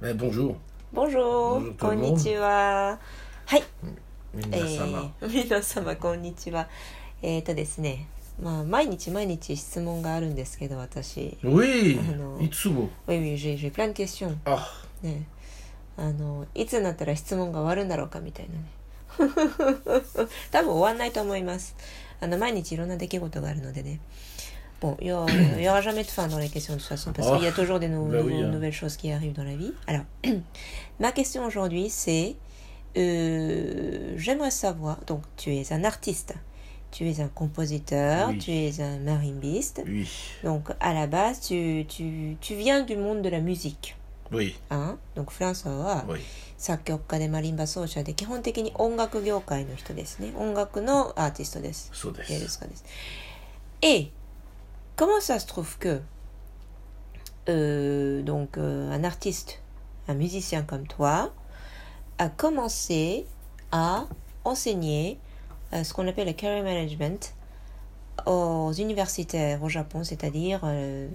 Ben, bonjour. Bonjour, Bonjour こんにちは。はい、え Minasama. ー、皆様こんにちは。えーとですね、まあ毎日毎日質問があるんですけど、私。Oui, Ah, non. Itsubo. Oui, oui, j'ai j'ai plein de questions. Ah, ね、あのいつになったら質問が終わるんだろうかみたいなね。多分終わんないと思います。あの毎日いろんな出来事があるのでね。Bon, il n'y aura, il y aura jamais de fin dans les questions de toute façon, parce Oh, qu'il y a toujours des nou- bah oui, nouveaux- hein. nouvelles choses qui arrivent dans la vie. Alors, ma question aujourd'hui, c'est euh, j'aimerais savoir, donc tu es un artiste, tu es un compositeur, Oui. tu es un marimbiste, oui, donc à la base, tu, tu, tu viens du monde de la musique. oui, あdonc フランスは oui. 作曲家でマリンバ奏者で基本的に音楽業界の人ですね音楽のアーティストですそうです芸術家です et comment ça se trouve que euh, donc euh, un artiste un musicien comme toi a commencé à enseigner euh, ce qu'on appelle le career management aux universitaires au Japon, c'est-à-dire euh,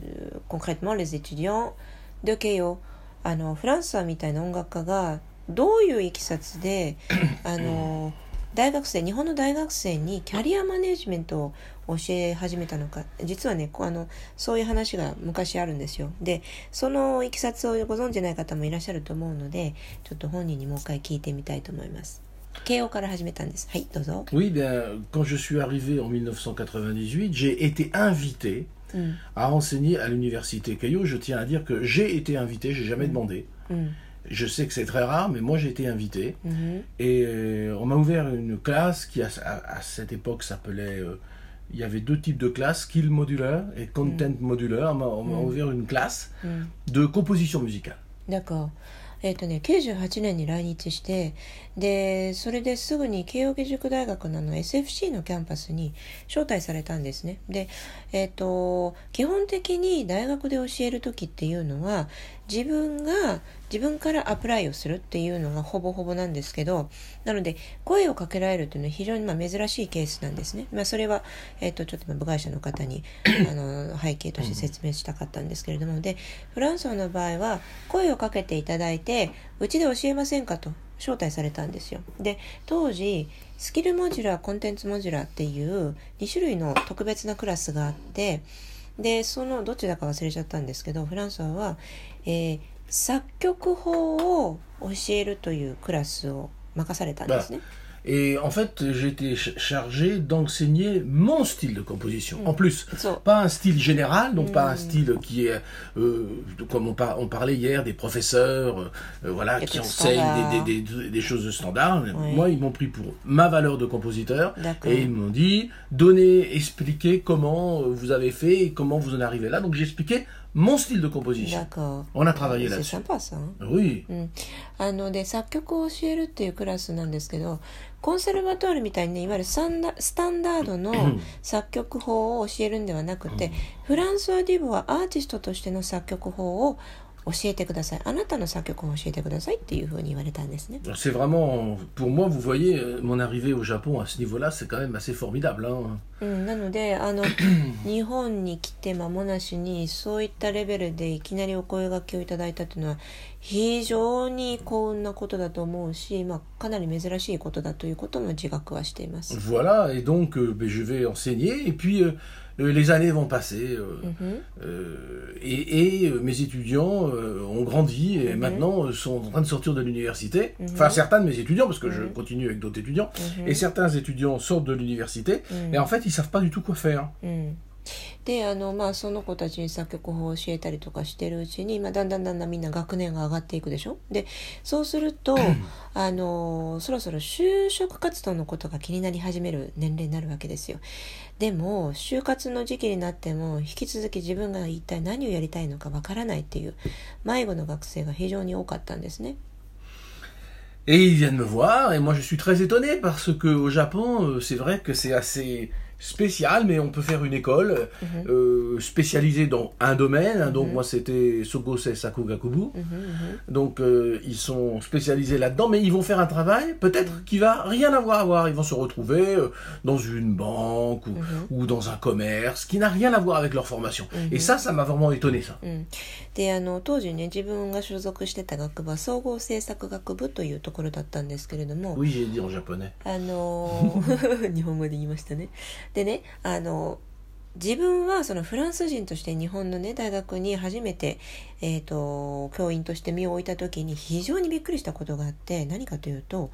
concrètement les étudiants de Keio. あのフランスはみたいな音楽家がどういういきさつであの 大学生日本の大学生にキャリアマネジメントを教え始めたのか実はねこうあのそういう話が昔あるんですよ。でそのいきさつをご存じない方もいらっしゃると思うのでちょっと本人にもう一回聞いてみたいと思います。慶応から始めたんです。はいどうぞ。Oui, bien, quand je suis arrivé en 1998, j'ai été invité うん。à enseigner à l'université Keio. Je tiens à dire que j'ai été invité, j'ai jamais demandé. うん、Je sais que c'est très rare, mais moi j'ai été invité. うん、 Et euh, on m'a ouvert une classe qui, à, à- à cette époque, s'appelait. euh, il y avait deux types de classes, Skill Modular et Content Modular. On m'a on m'a Mm. ouvert une classe うん、 de composition musicale. だからえっ、とね98年に来日してでそれですぐに慶應義塾大学のあの SFC のキャンパスに招待されたんですねでえっ、と基本的に大学で教える時っていうのは 自分が自分からアプライをするっていうのがほぼほぼなんですけどなので声をかけられるっていうのは非常にまあ珍しいケースなんですね、まあ、それは、えっとちょっと今部外者の方に あの背景として説明したかったんですけれども。でフランスの場合は声をかけていただいてうちで教えませんかと招待されたんですよ。で当時スキルモジュラーコンテンツモジュラーっていう2種類の特別なクラスがあってでそのどっちだか忘れちゃったんですけどフランソワは、えー作曲法を教えるというクラスを任されたんですね。Et en fait, j'ai été ch- chargé d'enseigner mon style de composition. En plus, そう。 pas un style général, donc pas un style qui est, euh, comme on, par- on parlait hier, des professeurs, euh, euh, voilà, Des qui trucs enseignent standards. des, des- des- des choses de standard. Oui. Moi, ils m'ont pris pour ma valeur de compositeur D'accord. et ils m'ont dit, donnez, expliquez comment euh, vous avez fait et comment vous en arrivez là. Donc j'ai expliqué mon style de composition. D'accord. On a travaillé C'est là-dessus. sympa ça. hein. Oui. うん、あので作曲を教えるっていうクラスなんですけど コンセルバトールみたいにねいわゆるスタンダスタンダードの作曲法を教えるんではなくて、フランソワ・ディボはアーティストとしての作曲法を教えてください。あなたの作曲を教えてくださいっていうふうに言われたんですね。C'est vraiment pour moi, vous voyez, mon arrivée au Japon à ce niveau-là, c'est quand même assez formidable. うん、なので、あの日本に来て間もなしにそういったレベルでいきなりお声掛けをいただいたというのは非常に幸運なことだと思うし、まあかなり珍しいことだということも自覚はしています。Voilà, et donc, je vais enseigner et puis. Euh, Euh, les années vont passer euh, mhm. euh, et, mes étudiants ont grandi et mhm. maintenant sont en train de sortir de l'université. Mhm. Enfin, certains de mes étudiants, parce que je continue avec d'autres étudiants, et certains étudiants sortent de l'université et en fait, ils savent pas du tout quoi faire. うんであの、まあ、その子たちに作曲法を教えたりとかしてるうちに、まあ、だんだんだんだんみんな学年が上がっていくでしょ？でそうするとあのそろそろ就職活動のことが気になり始める年齢になるわけですよ。でも就活の時期になっても引き続き自分が一体何をやりたいのかわからないっていう迷子の学生が非常に多かったんですね。Et ils viennent me voir, et moi je suis très étonné parce que au Japon, euh, c'est vrai que c'est assez spécial, mais on peut faire une école Mhm. euh, spécialisée dans un domaine. hein. Donc Mhm. moi c'était Sogose Sakugakubu. Mhm, mhm. Donc euh, ils sont spécialisés là-dedans, mais ils vont faire un travail Mhm. peut-être qui va rien avoir à voir. Ils vont se retrouver euh, dans une banque ou, Mhm. ou dans un commerce qui n'a rien à voir avec leur formation. Mhm. Et ça, ça m'a vraiment étonné ça. うん、であの当時ね自分が所属してた学部は総合政策学部というところだったんですけれども、 Oui, j'ai dit en japonais. あの日本語で言いましたね。 でねあの自分はそのフランス人として日本のね大学に初めて、えー、と教員として身を置いた時に非常にびっくりしたことがあって何かというと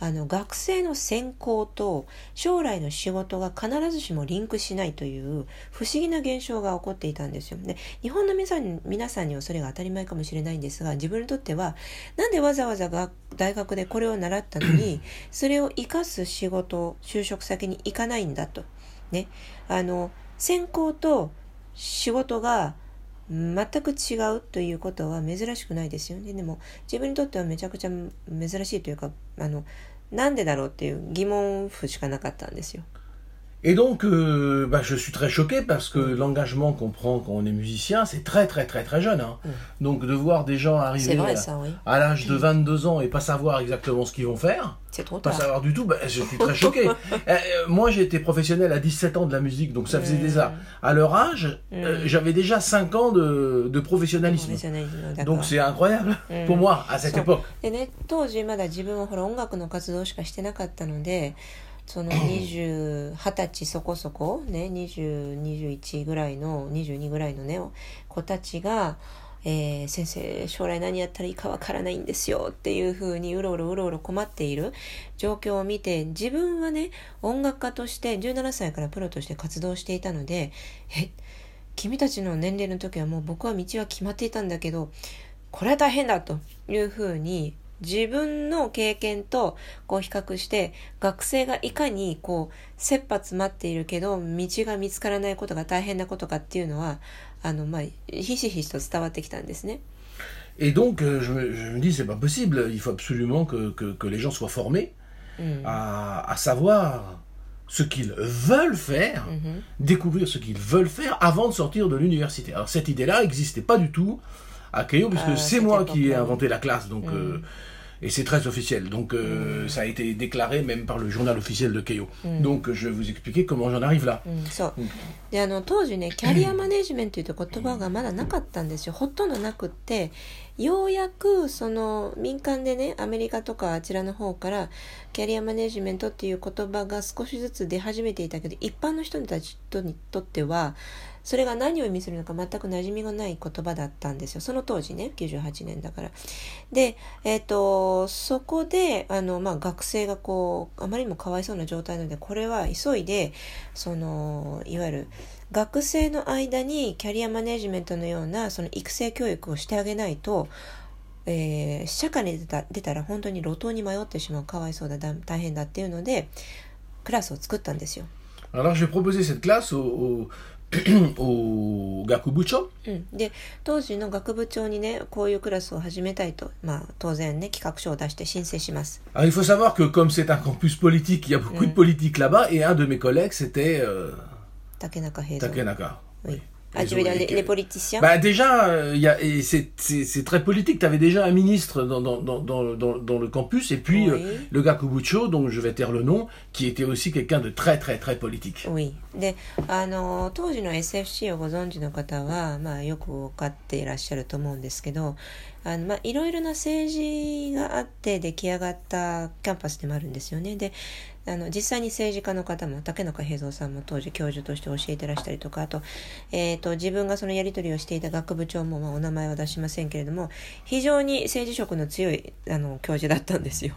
あの学生の専攻と将来の仕事が必ずしもリンクしないという不思議な現象が起こっていたんですよ。で日本の皆さん皆さんにはそれが当たり前かもしれないんですが自分にとってはなんでわざわざが大学でこれを習ったのに それを生かす仕事就職先に行かないんだと。ね、あの専攻と仕事が全く違うということは珍しくないですよねでも自分にとってはめちゃくちゃ珍しいというかあのなんでだろうっていう疑問符しかなかったんですよ。Et donc, euh, bah, je suis très choqué parce que l'engagement qu'on prend quand on est musicien, c'est très très très très jeune. hein. Mm. Donc de voir des gens C'est arriver vrai à, ça, oui. à l'âge de 22 ans et pas savoir exactement ce qu'ils vont faire, C'est trop pas tard. savoir du tout, bah, je suis très choqué. Euh, euh, moi j'ai été professionnel à 17 ans de la musique, donc ça faisait Mm. déjà, à leur âge, euh, Mm. j'avais déjà 5 ans de, de professionnalisme. じゃないのだから Donc c'est incroyable Mm. pour moi à cette So- époque. でね当時まだ自分はほら音楽の活動しかしてなかったので その20 20歳そこそこね2021ぐらいの22ぐらいのね子たちが、えー先生将来何やったらいいかわからないんですよっていうふうにうろうろうろうろ困っている。状況を見て自分はね音楽家として17歳からプロとして活動していたのでえ君たちの年齢の時はもう僕は道は決まっていたんだけどこれは大変だというふうに自分の経験とこう比較して学生がいかにこう切羽詰まっているけど道が見つからないことが大変なことかっていうのはあのまあひしひしと伝わってきたんですね。Et donc euh, je, je me dis c'est pas possible, il faut absolument que, que, que les gens soient formés うん、à, à savoir ce qu'ils veulent faire, うん découvrir ce qu'ils veulent faire avant de sortir de l'université. Alors cette idée-là n'existait pas du tout à Keio, puisque Ah, c'est moi qui ai inventé la classe, donc Mm. euh, et c'est très officiel. Donc euh, ça a été déclaré même par le journal officiel de Keio. Mm. Donc je vais vous expliquer comment j'en arrive là. であの当時ねキャリアマネジメントという言葉がまだなかったんですよほとんどなくってようやくその民間でねアメリカとかあちらの方からキャリアマネジメントっていう言葉が少しずつ出始めていたけど一般の人たちにとってはそれが何を意味するのか全く馴染みがない言葉だったんですよその当時ね98年だから。で、えっとそこであの、まあ、学生がこうあまりにもかわいそうな状態なのでこれは急いでそのいわゆる学生の間にキャリアマネジメントのようなその育成教育をしてあげないと、えー社会に出た出たら本当に路頭に迷ってしまうかわいそうだ大変だっていうのでクラスを作ったんですよ。Alors j'ai proposé cette classe お学部長、うん、で当時の学部長にねこういうクラスを始めたいと、まあ、当然ね企画書を出して申請します。竹中平 Ah, tu veux dire et les, que- les politiciens Bah déjà, euh, il y a, et c'est, c'est, c'est très politique. Tu avais déjà un ministre dans, dans, dans, dans, dans, dans le campus, et puis Oui. euh, le gars Kubucho, dont je vais taire le nom, qui était aussi quelqu'un de très très très politique. Oui. であの当時の SFC をご存知の方は、まあ、よく分かっていらっしゃると思うんですけどあの、まあ、いろいろな政治があって出来上がったキャンパスでもあるんですよね。で あの実際に政治家の方も竹中平蔵さんも当時教授として教えてらしたりとかあと,、えー、と自分がそのやり取りをしていた学部長も、まあ、お名前は出しませんけれども非常に政治色の強いあの教授だったんですよ。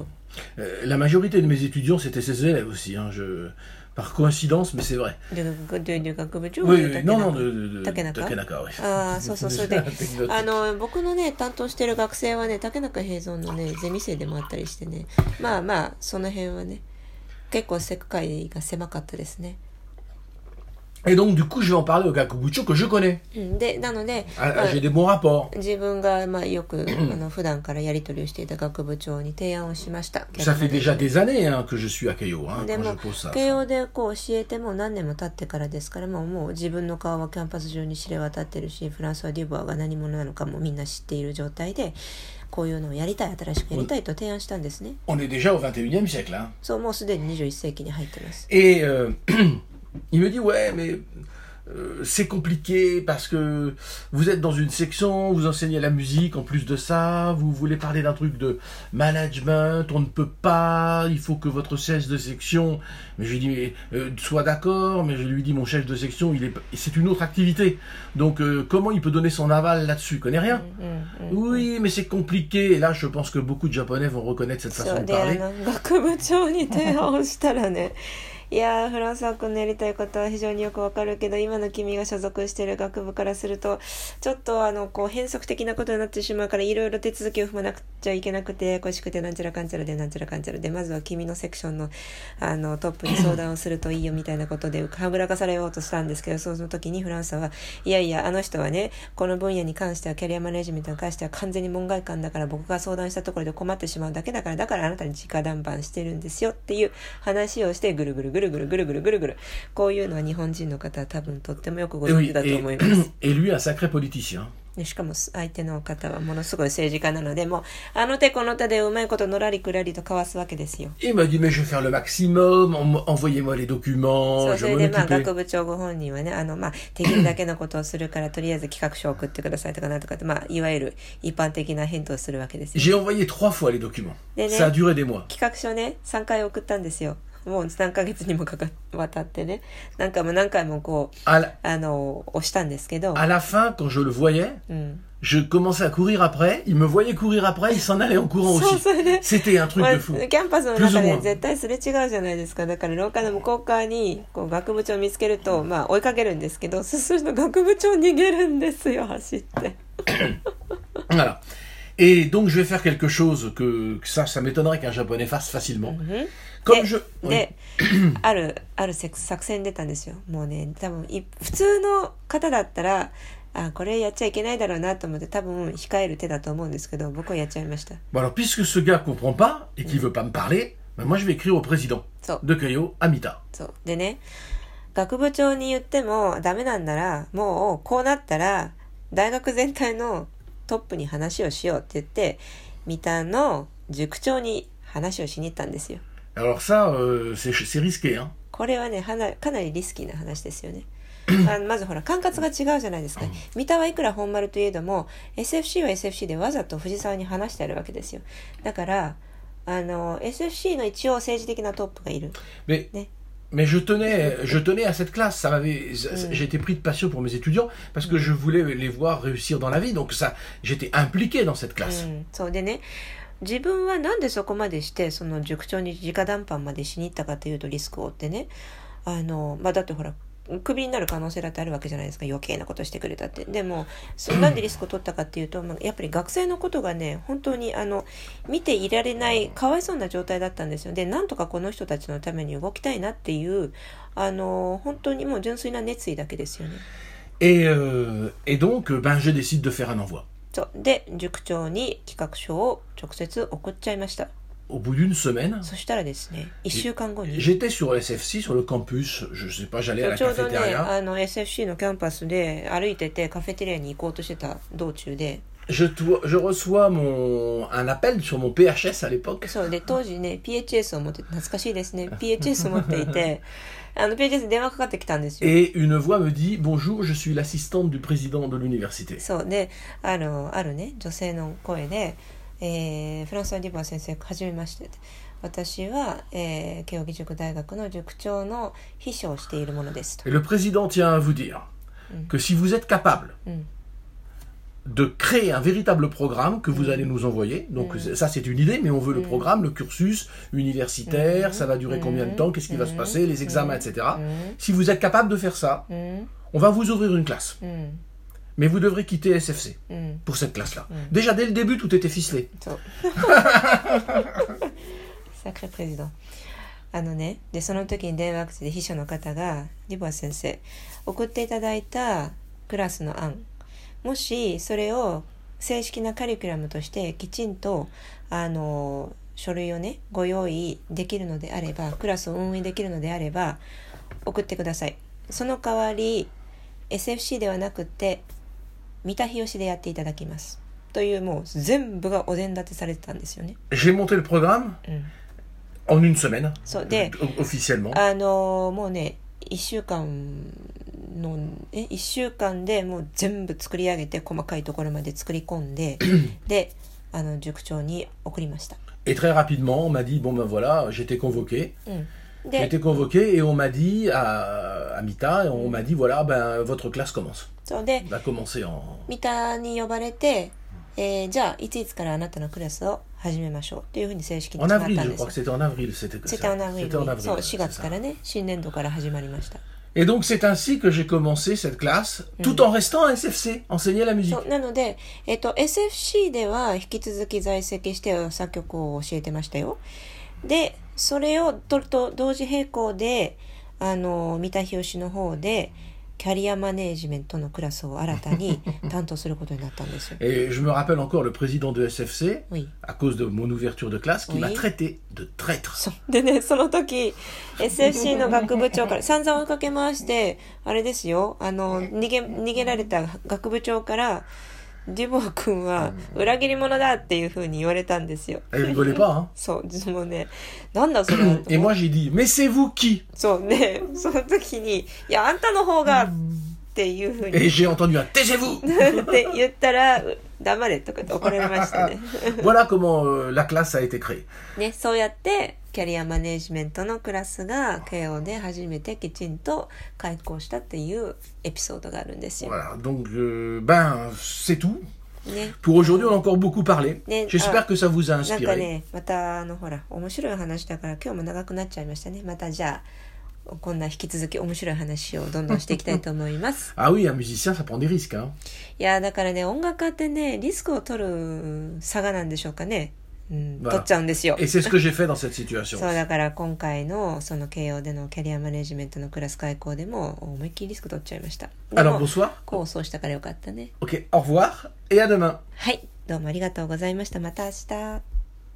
Euh, la majorité de mes étudiants, c'était ses élèves aussi. Hein, je, par coïncidence, mais c'est vrai. で学でで学部長 Oui, non, non, de, de, de Takenaka Takenaka, oui. ああそうそうそれで Anecdotique. あの僕のね担当してる学生はね竹中平蔵のねゼミ生でもあったりしてねまあまあその辺はね結構世界が狭かったですね。Et donc, du coup, je vais en parler au Gakubucho que je connais. Ah, J'ai des bons rapports. 自分がまあよくあの普段からやり取りをしていた学部長に提案をしました。Ça fait déjà des années hein, que je suis à Keio, hein, で quand も je pose ça. 慶応でこう教えても何年も経ってからですからもうもう自分の顔はキャンパス上に知れ渡ってるしフランスはデュボアが何者なのかもみんな知っている状態でこういうのをやりたい新しくやりたいと提案したんですね。On est déjà au 21e siècle. Hein. そうもうすでに21世紀に入ってます。Et euh, il me dit, ouais, mais Euh, c'est compliqué parce que vous êtes dans une section, vous enseignez la musique en plus de ça, vous voulez parler d'un truc de management, on ne peut pas, il faut que votre chef de section, mais je lui dis, euh, soit d'accord, mais je lui dis, mon chef de section, il est, c'est une autre activité. Donc euh, comment il peut donner son aval là-dessus? Il Connaît rien. Oui, mais c'est compliqué. Et là, je pense que beaucoup de Japonais vont reconnaître cette façon de parler. いやーフランスワ君のやりたいことは非常によくわかるけど今の君が所属している学部からするとちょっとあのこう変則的なことになってしまうからいろいろ手続きを踏まなくちゃいけなくてややこしくてなんちゃらかんちゃらでなんちゃらかんちゃらでまずは君のセクションのあのトップに相談をするといいよみたいなことではぐらかされようとしたんですけど その時にフランスはいやいやあの人はねこの分野に関してはキャリアマネジメントに関しては完全に門外漢だから僕が相談したところで困ってしまうだけだからだからあなたに直談判してるんですよっていう話をしてぐるぐるぐるぐるぐるぐるぐるぐるこういうのは日本人の方は多分とってもよくご存知だと思います。et lui, un sacré politicien. しかも相手の方はものすごい政治家なのでもうあの手この手でうまいことのらりくらりと交わすわけですよ。Il m'a dit, mais je vais faire le maximum, envoyez-moi les documents, う je そ vais れ m'en でまあ occuper. 学部長ご本人はねあのまあできるだけのことをするからとりあえず企画書を送ってくださいとかなんとかってまあいわゆる一般的な返答をするわけですよ。J'ai envoyé trois fois les documents. Des Ça a duré des mois. 企画書ね3回送ったんですよ。もう3か月にもかかわたってね。何回も何回もこう、あ,あの、押したんですけど。あら fin、quand je le、うん、je commençais à courir après, il me voyait そう絶対すれ違うじゃないですか。だから廊下の向こう側に、こう、学部長見つけると、まあ、追いかけるんですけど、すすると学部長逃げるんですよ、走って。あら。Et donc, je vais faire quelque chose que, que ça, ça m'étonnerait qu'un japonais fasse facilement. で Comme je. oui. であるある作作戦出たんですよもうね多分い普通の方だったらあこれやっちゃいけないだろうなと思って多分控える手だと思うんですけど僕はやっちゃいました Bon, alors, puisque ce gars comprend pas et qu'il veut pas me parler, ben, moi, je vais écrire au président de Keio, Amita. そうでね学部長に言ってもダメなんならもうこうなったら大学全体のトップに話をしようって言って三田の塾長に話をしに行ったんですよ。Alors, ça, euh, c'est c'est risqué, hein. これはねはなかなりリスキーな話ですよね。あのまずほら管轄が違うじゃないですか。三田はいくら本丸といえども SFC は SFC でわざと藤沢に話してあるわけですよ。だからあの SFC の一応政治的なトップがいる。Mais, Mais- mais je tenais, je tenais à cette classe. Ça m'avait, ça- j'ai été pris de passion pour mes étudiants parce que je voulais les voir réussir dans la vie. Donc ça, j'étais impliqué dans cette classe. うん、そうでね自分はなんでそこまでしてその塾長に直談判までしに行ったかというとリスクを負ってねあの、まあ、だってほら クビになる可能性だってあるわけじゃないですか。余計なことしてくれたって。でもそなんでリスクを取ったかっていうと、まあ、やっぱり学生のことがね本当にあの見ていられないかわいそうな状態だったんですよ。でなんとかこの人たちのために動きたいなっていうあの本当にもう純粋な熱意だけですよね。Et, euh, et donc, euh, ben, je décide de faire un envoi. そう。で塾長に企画書を直接送っちゃいました au bout d'une semaine, j'étais sur SFC, sur le campus, je sais pas, j'allais à la cafétéria. Je, je reçois mon, un appel sur mon PHS à l'époque. Et une voix me dit Bonjour, je suis l'assistante du président de l'université. そうで、あの、あるね、女性の声で、えーフランスワ・ディバー先生、はじめましてって。私は、えー慶應義塾大学の塾長の秘書をしているものですと。 Et le président tient à vous dire que si vous êtes capable Mm. de créer un véritable programme que vous allez nous envoyer, donc c'est- ça c'est une idée, mais on veut le programme, le cursus universitaire, ça va durer combien de temps, qu'est-ce qui va se passer, les examens, etc. Si vous êtes capable de faire ça, うん、 on va vous ouvrir une classe. うん、Mais vous devrez quitter SFC うん。pour cette classe-là. Déjà dès le début, tout était ficelé. そう。サクレプレジダンあのねでその時に電話口で秘書の方が「リボア先生送っていただいたクラスの案もしそれを正式なカリキュラムとしてきちんとあの書類をねご用意できるのであればクラスを運営できるのであれば送ってくださいその代わり SFC ではなくて三田日吉でやっていただきますというもう全部がお膳立てされてたんですよね、J'ai monté le programme うん、en une semaine, そうで officiellement. あのもうね1週間のえ1週間でもう全部作り上げて細かいところまで作り込んでであの塾長に送りました、Et très rapidement, on m'a dit, bon ben voilà, j'étais convoqué. うん、J'ai で été convoqué et on m'a dit à, à Mita, et on m'a dit, voilà, ben votre classe commence. そうで Va commencer en... 三田に呼ばれて、えーじゃあいついつからあなたのクラスを始めましょうというふうに正式に En 決まっ avril, たん je です crois よ que c'était en avril, c'était que セ ça. タオナウィ C'était en ル avril. そう ouais, 4 c'est 月 ça. からね新年度から始まりました Et donc c'est ainsi que j'ai commencé cette classe, tout en restant à SFC, enseigner la musique. そうなので、えっと SFC では引き続き在籍して作曲を教えてましたよでそれをとと同時並行であの三田日吉の方でキャリアマネージメントのクラスを新たに担当することになったんですよ Et je me rappelle encore le président de SFC, Oui. à cause de mon ouverture de classe, qui Oui. m'a traité de traître. でねその時 SFC の学部長から散々追いかけ回してあれですよあの逃げ逃げられた学部長からデュボア君は裏切り者だっていうふうに言われたんですよ。Elle rigolait pas, hein. そうもうねなんだそれは？Et moi j'ai dit, mais c'est vous qui そうねその時に「いやあんたの方が」っていうふう Et に j'ai entendu un taisez-vous って言ったら「黙れ」とかって怒られましたね Voilà comment euh, la classe a été créée. ね、そうやってキャリアマネージメントのクラスが慶応で初めてきちんと開校したっていうエピソードがあるんですよ。Voilà, donc euh, ben c'est tout. ね、Pour aujourd'hui, on a encore beaucoup parlé. J'espère ah. que ça vous a なんか inspiré. ねまたあのほら面白い話だから今日も長くなっちゃいましたねまたじゃあこんな引き続き面白い話をどんどんしていきたいと思います。Ah oui, un musicien, ça prend des risques. Hein. いやだからね音楽家ってねリスクを取る差がなんでしょうかね、うん、Voilà. 取っちゃうんですよ。Et c'est ce que j'ai fait dans cette situation. そうだから今回のその慶応でのキャリアマネジメントのクラス開講でも思いっきりリスク取っちゃいました。で Alors. こうそうしたからよかったね。Ok, au revoir et à demain. はい、どうもありがとうございました。また明日。